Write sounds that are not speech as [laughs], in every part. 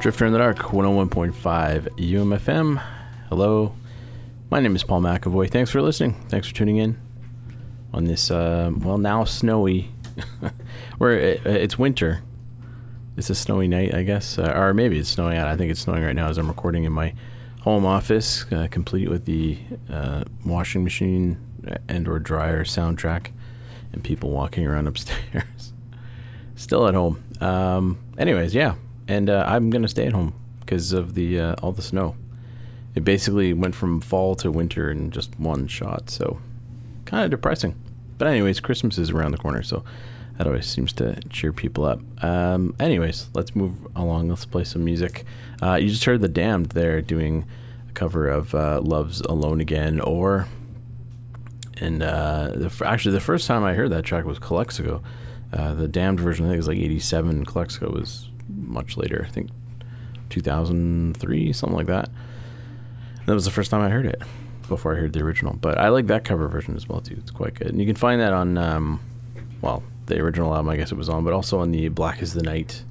Drifter in the Dark, 101.5 UMFM. Hello, my name is Paul McAvoy. Thanks for listening. Thanks for tuning in on this, uh, well, now snowy, [laughs] where it, it's winter. It's a snowy night, I guess, uh, or maybe it's snowing out. I think it's snowing right now as I'm recording in my home office, uh, complete with the uh, washing machine and or dryer soundtrack, and people walking around upstairs. [laughs] Still at home. Um, anyways, yeah, and uh, I'm gonna stay at home because of the uh, all the snow. It basically went from fall to winter in just one shot, so kind of depressing. But anyways, Christmas is around the corner, so that always seems to cheer people up. Um, anyways, let's move along. Let's play some music. Uh, you just heard the Damned there doing a cover of uh, "Love's Alone Again," or and uh, the, actually the first time I heard that track was Calexico. Uh, the Damned version I think was like '87. Calexico was much later. I think 2003, something like that. And that was the first time I heard it before I heard the original. But I like that cover version as well too. It's quite good, and you can find that on, um, well, the original album I guess it was on, but also on the Black Is the Night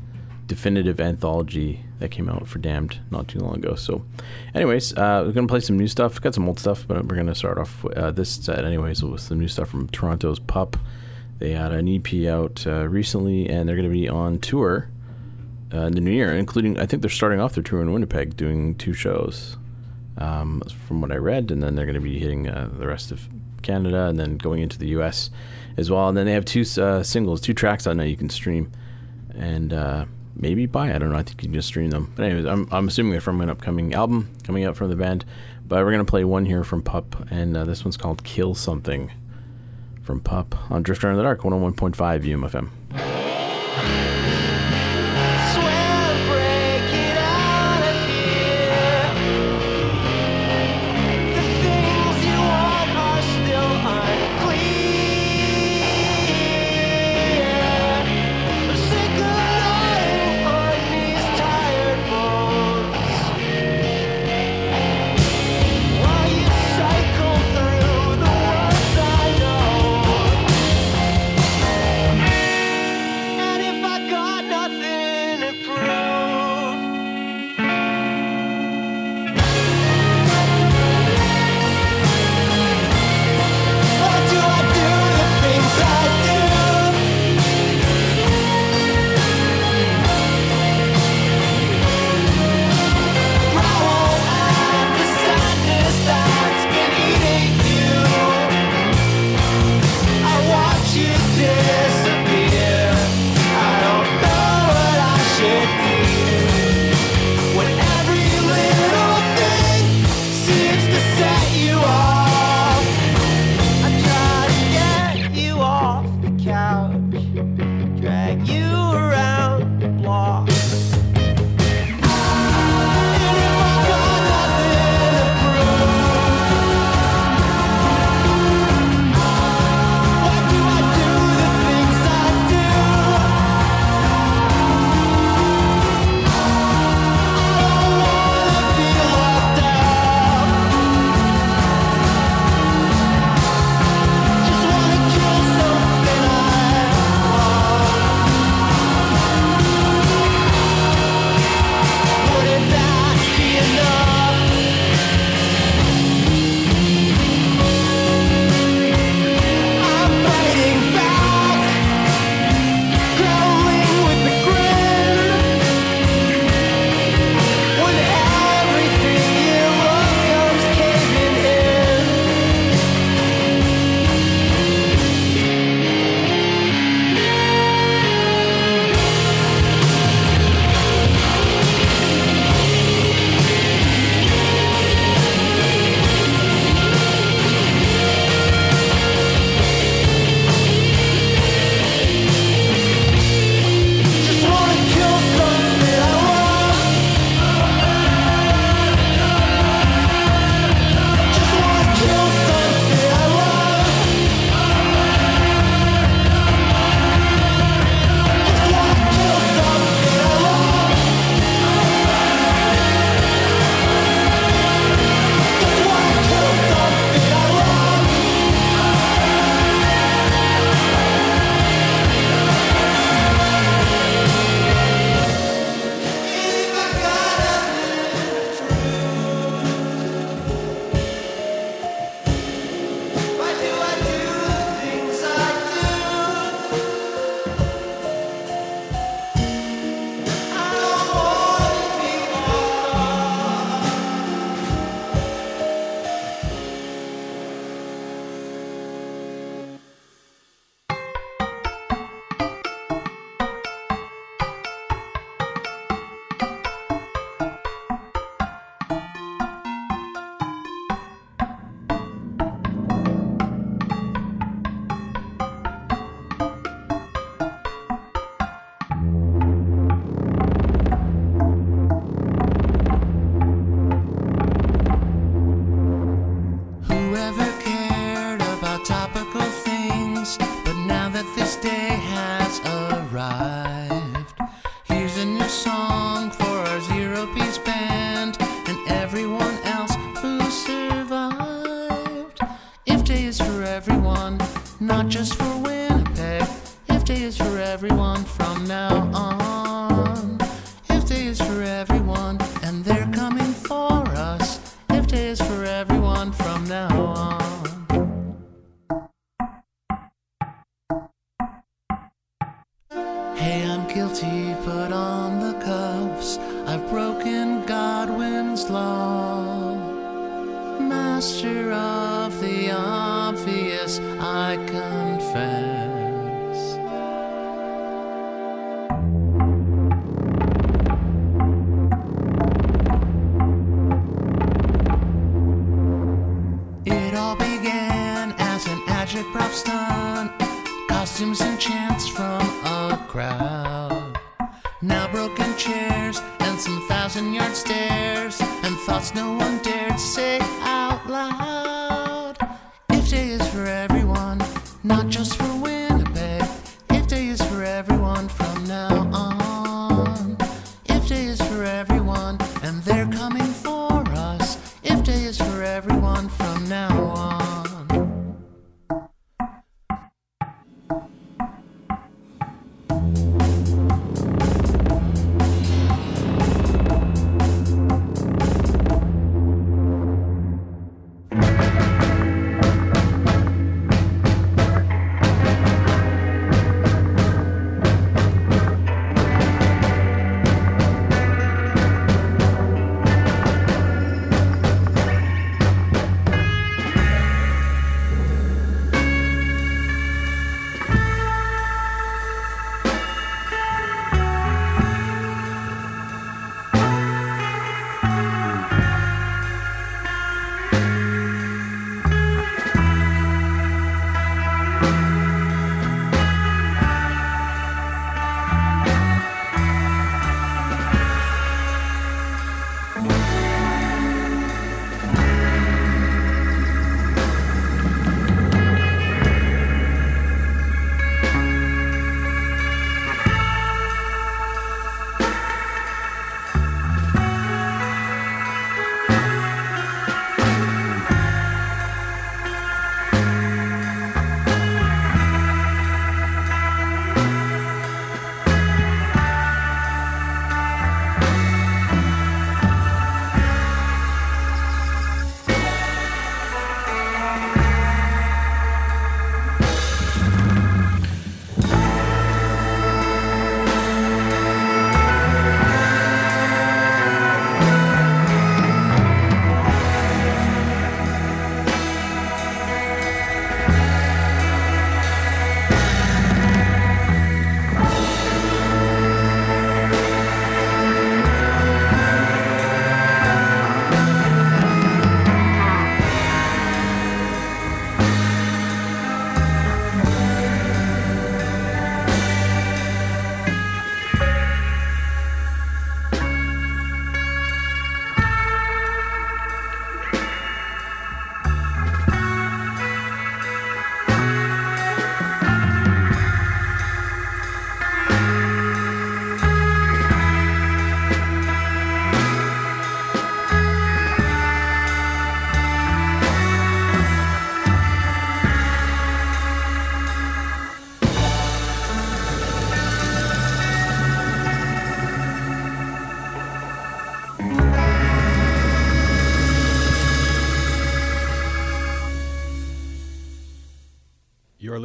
definitive anthology that came out for Damned not too long ago. So, anyways, uh, we're gonna play some new stuff. Got some old stuff, but we're gonna start off with, uh, this set anyways with some new stuff from Toronto's Pup. They had an EP out uh, recently, and they're gonna be on tour uh, in the new year, including I think they're starting off their tour in Winnipeg doing two shows, um, from what I read, and then they're going to be hitting uh, the rest of Canada and then going into the U.S. as well. And then they have two uh, singles, two tracks I know you can stream and uh, maybe buy. I don't know. I think you can just stream them. But anyways, I'm I'm assuming they're from an upcoming album coming out from the band. But we're gonna play one here from Pup, and uh, this one's called "Kill Something" from Pup on Drifter in the Dark, 101.5 UMFM. thousand yard stairs and thoughts no one dared say.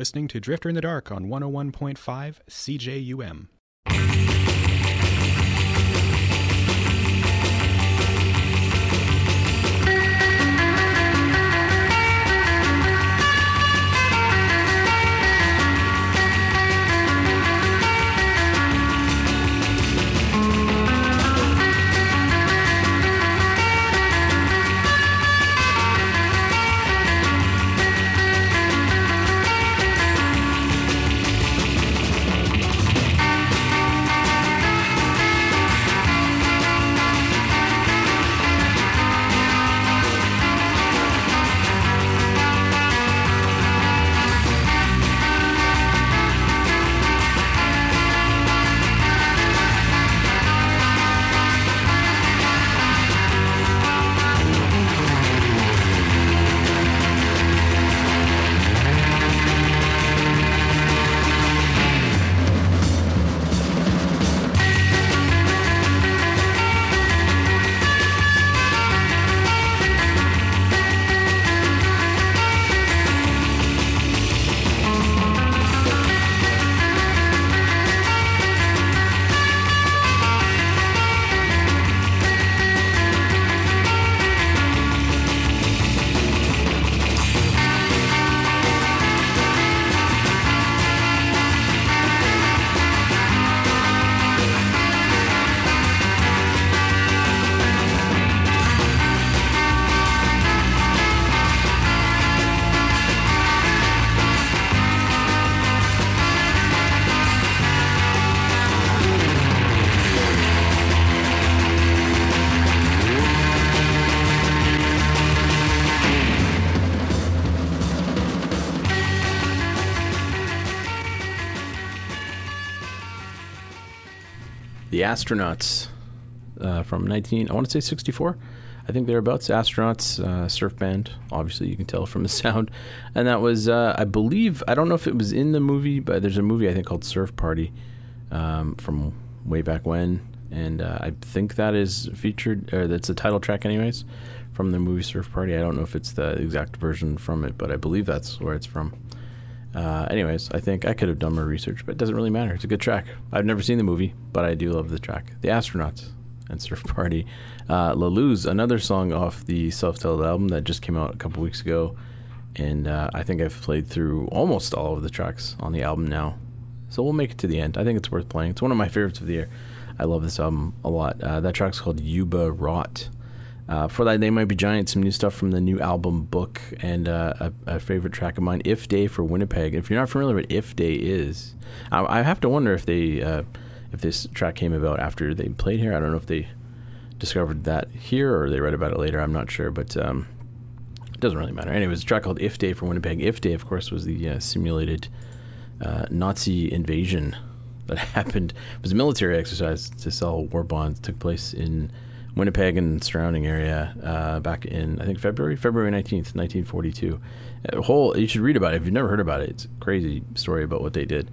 listening to Drifter in the Dark on 101.5 CJUM. Astronauts uh, from 19, I want to say 64. I think thereabouts. Astronauts, uh, surf band. Obviously, you can tell from the [laughs] sound. And that was, uh, I believe, I don't know if it was in the movie, but there's a movie I think called Surf Party um, from way back when. And uh, I think that is featured, or that's the title track, anyways, from the movie Surf Party. I don't know if it's the exact version from it, but I believe that's where it's from. Uh, anyways, I think I could have done more research, but it doesn't really matter. It's a good track. I've never seen the movie, but I do love the track. The Astronauts and Surf Party. Uh, another song off the self-titled album that just came out a couple weeks ago, and uh, I think I've played through almost all of the tracks on the album now. So we'll make it to the end. I think it's worth playing. It's one of my favorites of the year. I love this album a lot. Uh, that track's called Yuba Rot. Uh, for that, They Might Be Giant, some new stuff from the new album book, and uh, a, a favorite track of mine, If Day for Winnipeg. If you're not familiar with If Day is, I, I have to wonder if they uh, if this track came about after they played here. I don't know if they discovered that here or they read about it later. I'm not sure, but um, it doesn't really matter. Anyways, a track called If Day for Winnipeg. If Day, of course, was the uh, simulated uh, Nazi invasion that [laughs] happened. It was a military exercise to sell war bonds. It took place in Winnipeg and surrounding area uh, back in I think February February nineteenth, nineteen forty two. Whole you should read about it if you've never heard about it. It's a crazy story about what they did.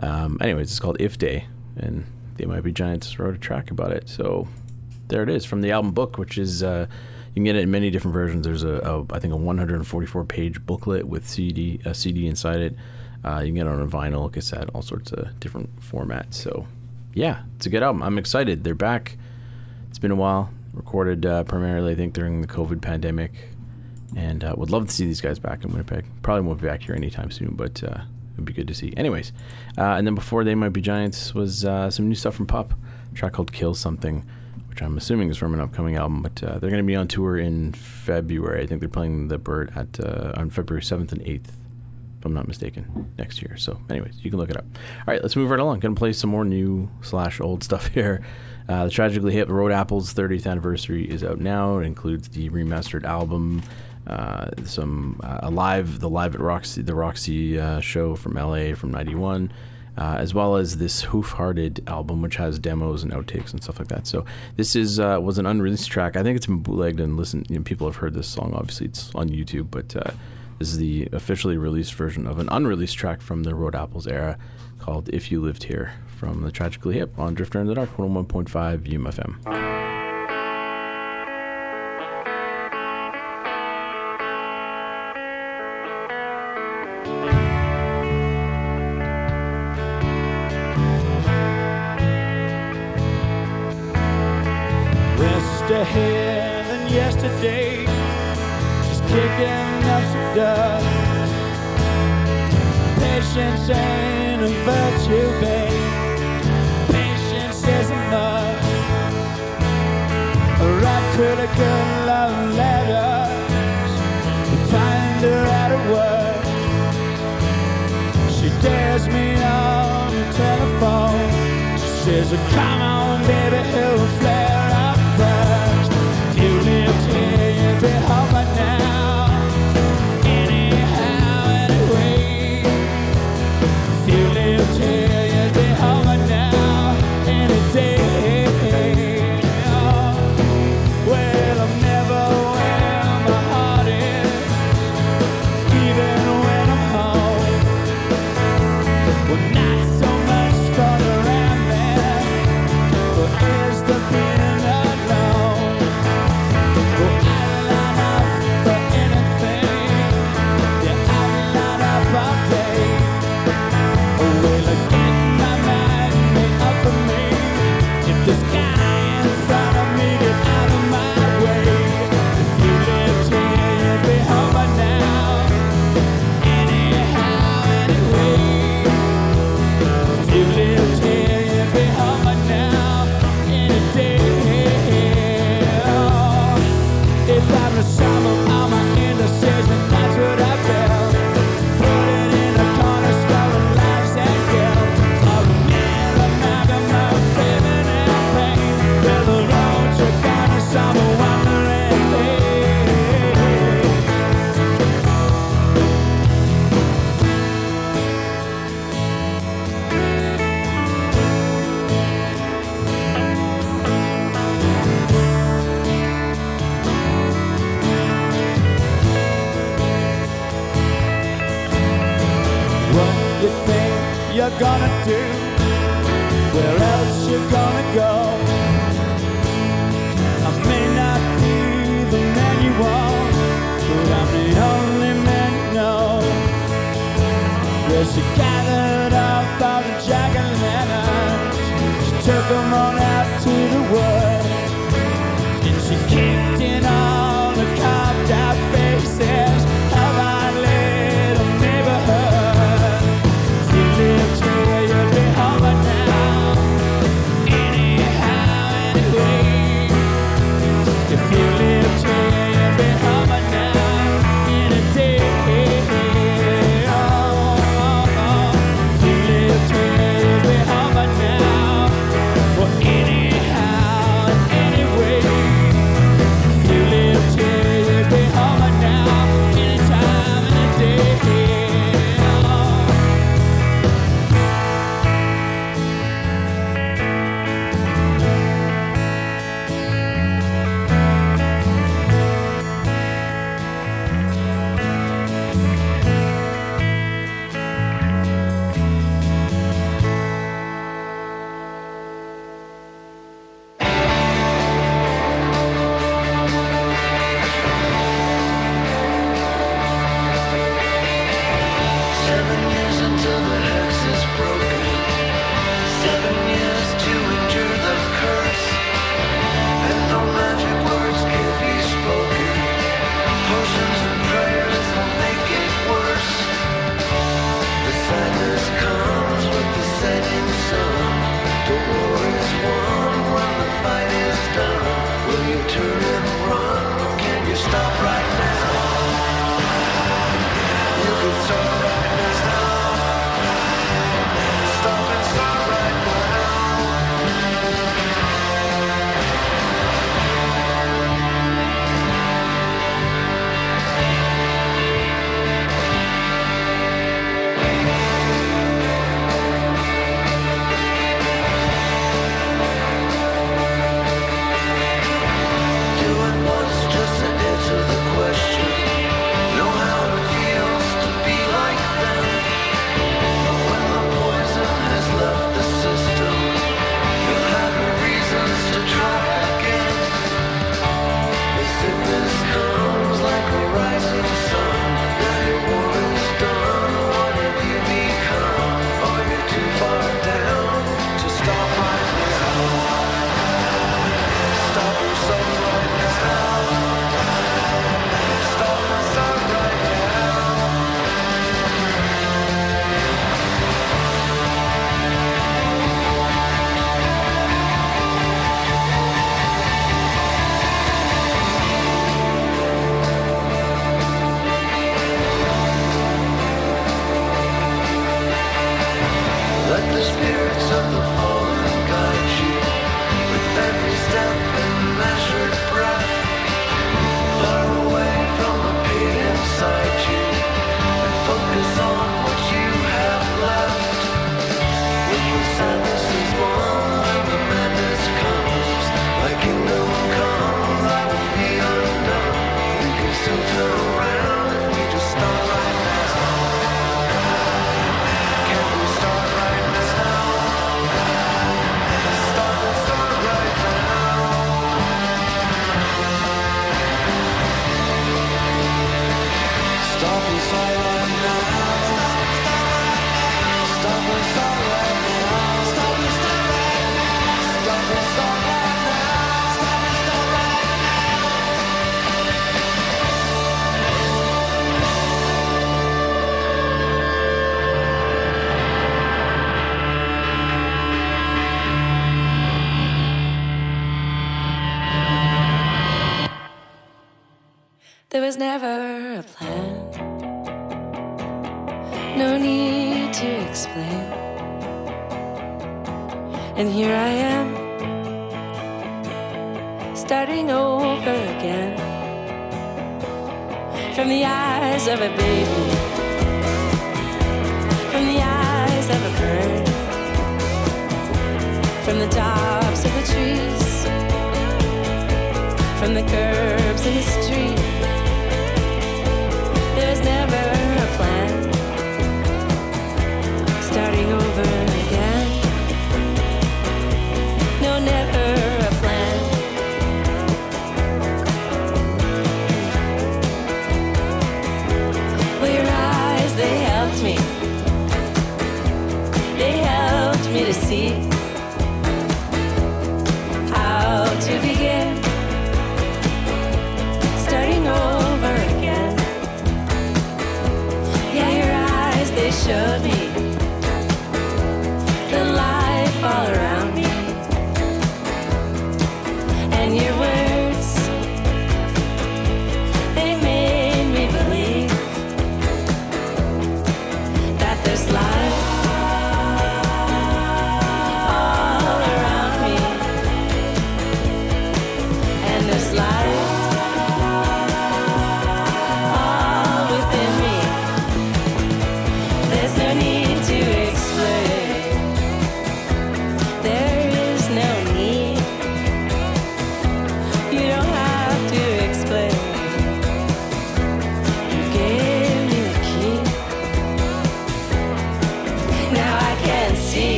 Um, anyways, it's called If Day, and they might giants wrote a track about it. So there it is from the album book, which is uh, you can get it in many different versions. There's a, a I think a 144 page booklet with CD a CD inside it. Uh, you can get it on a vinyl, cassette, all sorts of different formats. So yeah, it's a good album. I'm excited. They're back. Been a while. Recorded uh, primarily, I think, during the COVID pandemic, and uh, would love to see these guys back in Winnipeg. Probably won't be back here anytime soon, but uh, it'd be good to see. Anyways, uh, and then before they might be giants was uh, some new stuff from Pup, track called "Kill Something," which I'm assuming is from an upcoming album. But uh, they're going to be on tour in February. I think they're playing the Bird at on February 7th and 8th if I'm not mistaken, next year. So, anyways, you can look it up. All right, let's move right along. Gonna play some more new slash old stuff [laughs] here. Uh, the Tragically Hip Road Apples 30th anniversary is out now. It includes the remastered album, uh, some uh, live the live at Roxy the Roxy uh, show from LA from '91. Uh, as well as this Hoof Hearted album, which has demos and outtakes and stuff like that. So this is uh, was an unreleased track. I think it's been bootlegged and listened. You know, people have heard this song. Obviously, it's on YouTube, but uh, this is the officially released version of an unreleased track from the Road Apples era called If You Lived Here from the Tragically Hip on Drifter in the Dark 101.5 UMFM. Rest ahead than yesterday, just kicking up some dust. Patience ain't a virtue, babe. Critical love letters, find her at her work. She dares me on the telephone. She says, Come on, baby, it'll flare She gathered up all the jack and She took them on out to the woods. was never a plan. No need to explain. And here I am, starting over again. From the eyes of a baby, from the eyes of a bird, from the tops of the trees, from the curbs in the street.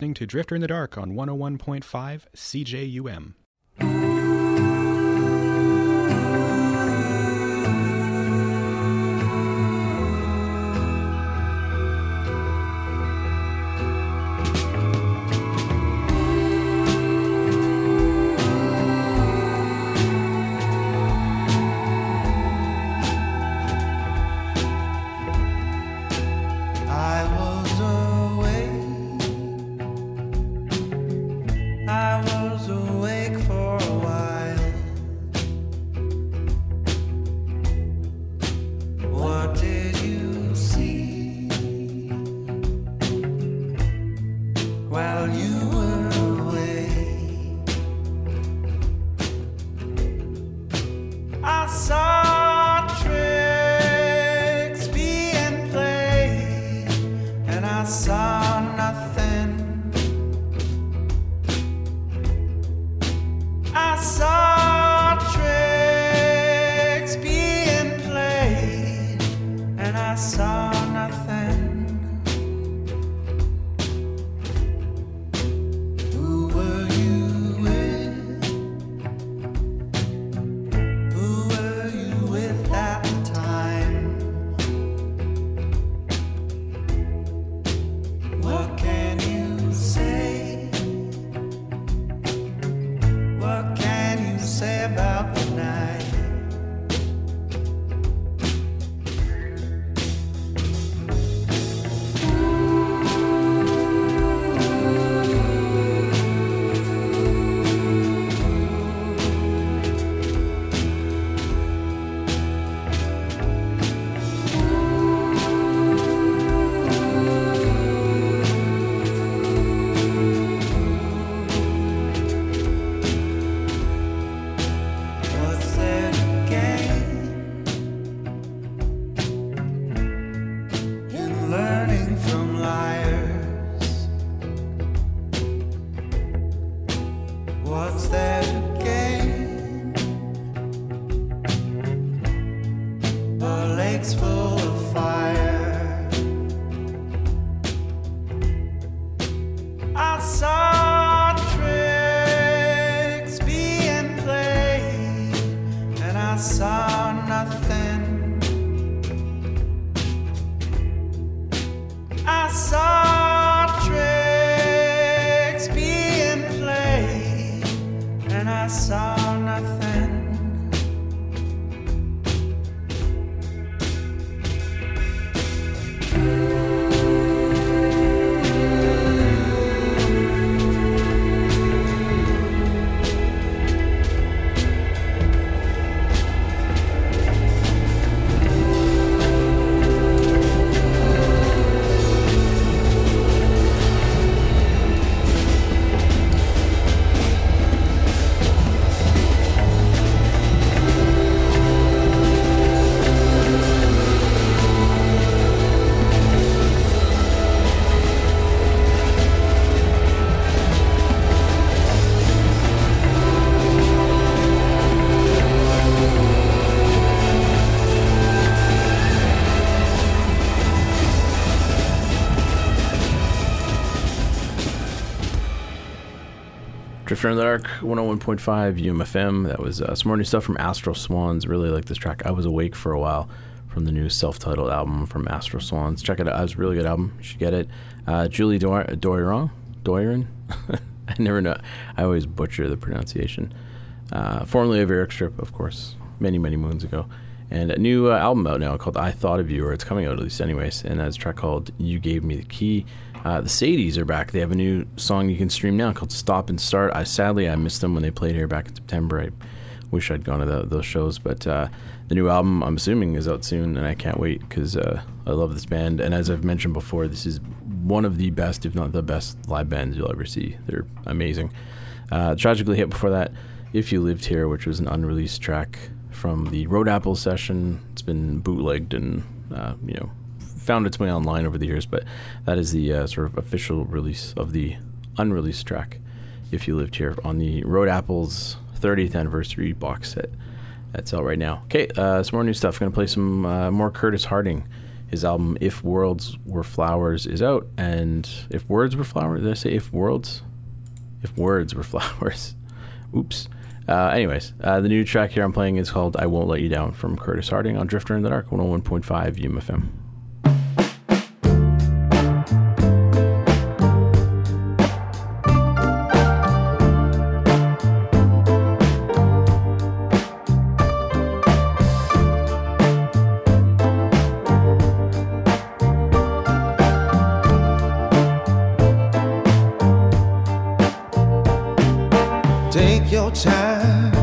Listening to Drifter in the Dark on 101.5 CJUM. Drifter in the Dark, 101.5 UMFM. That was uh, some more new stuff from Astral Swans. Really like this track. I was awake for a while from the new self-titled album from Astral Swans. Check it out. It's a really good album. You should get it. Uh, Julie Doiron? Doiron? [laughs] I never know. I always butcher the pronunciation. Uh, formerly of Eric's Trip, of course, many, many moons ago. And a new uh, album out now called I Thought of You, or it's coming out at least, anyways. And that's a track called You Gave Me the Key. Uh, the Sadies are back. They have a new song you can stream now called Stop and Start. I sadly I missed them when they played here back in September. I wish I'd gone to the, those shows, but uh, the new album I'm assuming is out soon, and I can't wait because uh, I love this band. And as I've mentioned before, this is one of the best, if not the best, live bands you'll ever see. They're amazing. Uh, Tragically Hip before that, If You Lived Here, which was an unreleased track from the Road Apple session. It's been bootlegged and uh, you know found its way online over the years, but that is the uh, sort of official release of the unreleased track. If you lived here on the Road Apple's 30th anniversary box set that's out right now. Okay, uh, some more new stuff. I'm Going to play some uh, more Curtis Harding. His album "If Worlds Were Flowers" is out, and if words were flowers, did I say if worlds? If words were [laughs] flowers. Oops. Uh, anyways, uh, the new track here I'm playing is called "I Won't Let You Down" from Curtis Harding on Drifter in the Dark, 101.5 UMFM. Time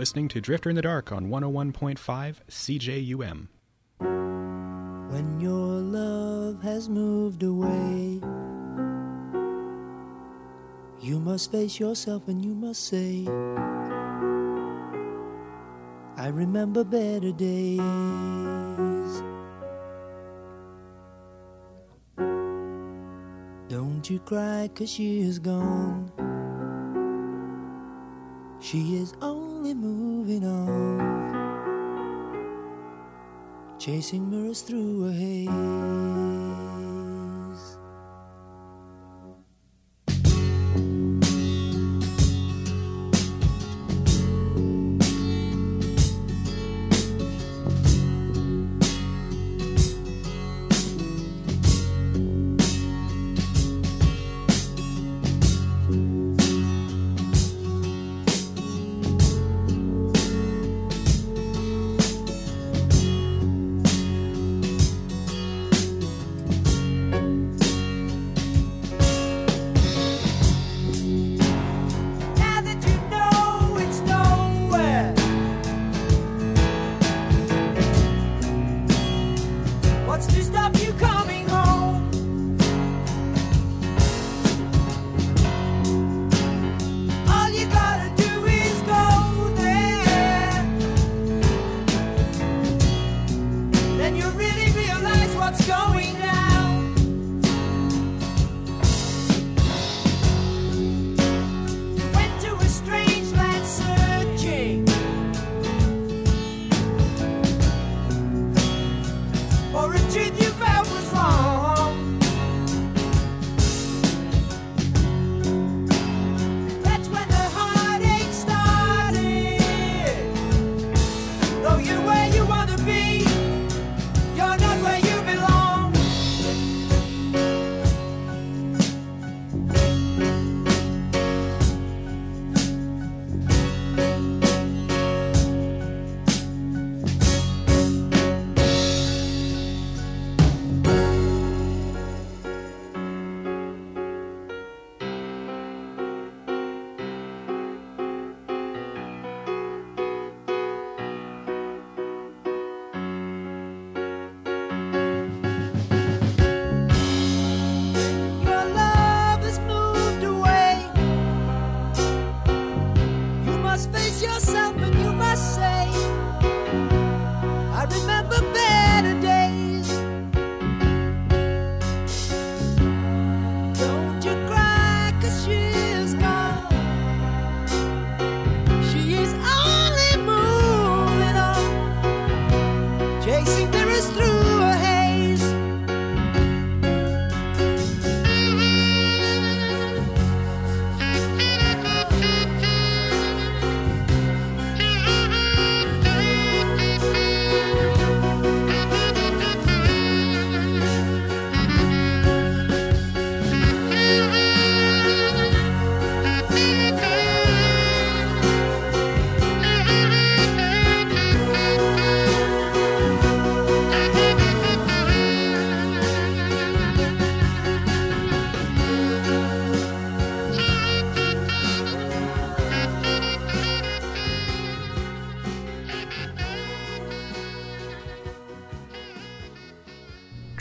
listening to Drifter in the Dark on 101.5 CJUM. When your love has moved away, you must face yourself and you must say, I remember better days. Don't you cry, cause she is gone. She is only moving on chasing mirrors through a haze.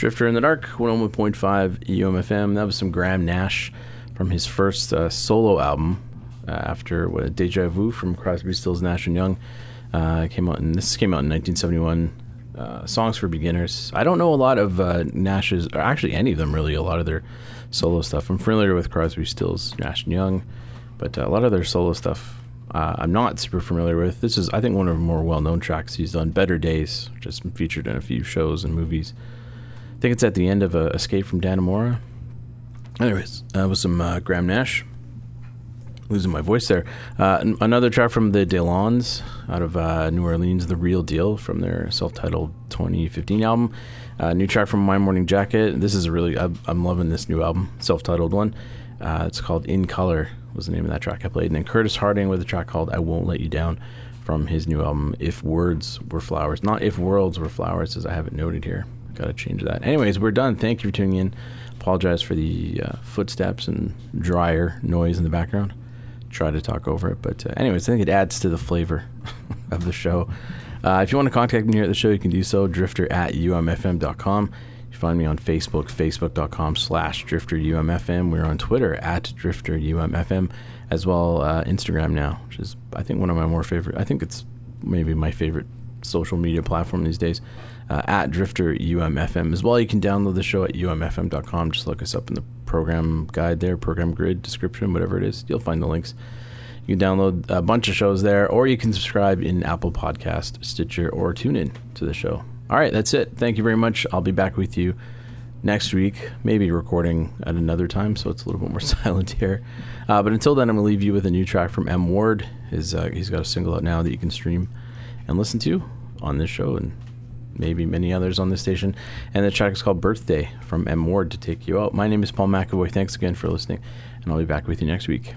Drifter in the Dark, 101.5 UMFM. That was some Graham Nash from his first uh, solo album uh, after what, Deja Vu from Crosby, Stills, Nash and Young. Uh, came out, and this came out in 1971. Uh, songs for beginners. I don't know a lot of uh, Nash's, or actually any of them really. A lot of their solo stuff. I'm familiar with Crosby, Stills, Nash and Young, but uh, a lot of their solo stuff uh, I'm not super familiar with. This is, I think, one of the more well-known tracks he's done. Better Days, which has been featured in a few shows and movies. Think it's at the end of uh, Escape from Dannemora. Anyways, that was some uh, Graham Nash. Losing my voice there. Uh, n- another track from the Deslondes out of uh, New Orleans, The Real Deal, from their self titled 2015 album. Uh, new track from My Morning Jacket. This is a really, I'm, I'm loving this new album, self titled one. Uh, it's called In Color, was the name of that track I played. And then Curtis Harding with a track called I Won't Let You Down from his new album, If Words Were Flowers. Not If Worlds Were Flowers, as I have it noted here. Gotta change that. Anyways, we're done. Thank you for tuning in. Apologize for the uh, footsteps and dryer noise in the background. Try to talk over it. But, uh, anyways, I think it adds to the flavor [laughs] of the show. Uh, if you want to contact me here at the show, you can do so. Drifter at umfm.com. You find me on Facebook, facebook.com slash drifterumfm. We're on Twitter at drifterumfm, as well uh, Instagram now, which is, I think, one of my more favorite. I think it's maybe my favorite social media platform these days. Uh, at Drifter UMFM as well. You can download the show at umfm.com. Just look us up in the program guide there, program grid, description, whatever it is. You'll find the links. You can download a bunch of shows there, or you can subscribe in Apple Podcast, Stitcher, or TuneIn to the show. All right, that's it. Thank you very much. I'll be back with you next week, maybe recording at another time, so it's a little bit more [laughs] silent here. Uh, but until then, I'm going to leave you with a new track from M. Ward. His, uh, he's got a single out now that you can stream and listen to on this show and maybe many others on this station. And the track is called Birthday from M. Ward to take you out. My name is Paul McAvoy. Thanks again for listening, and I'll be back with you next week.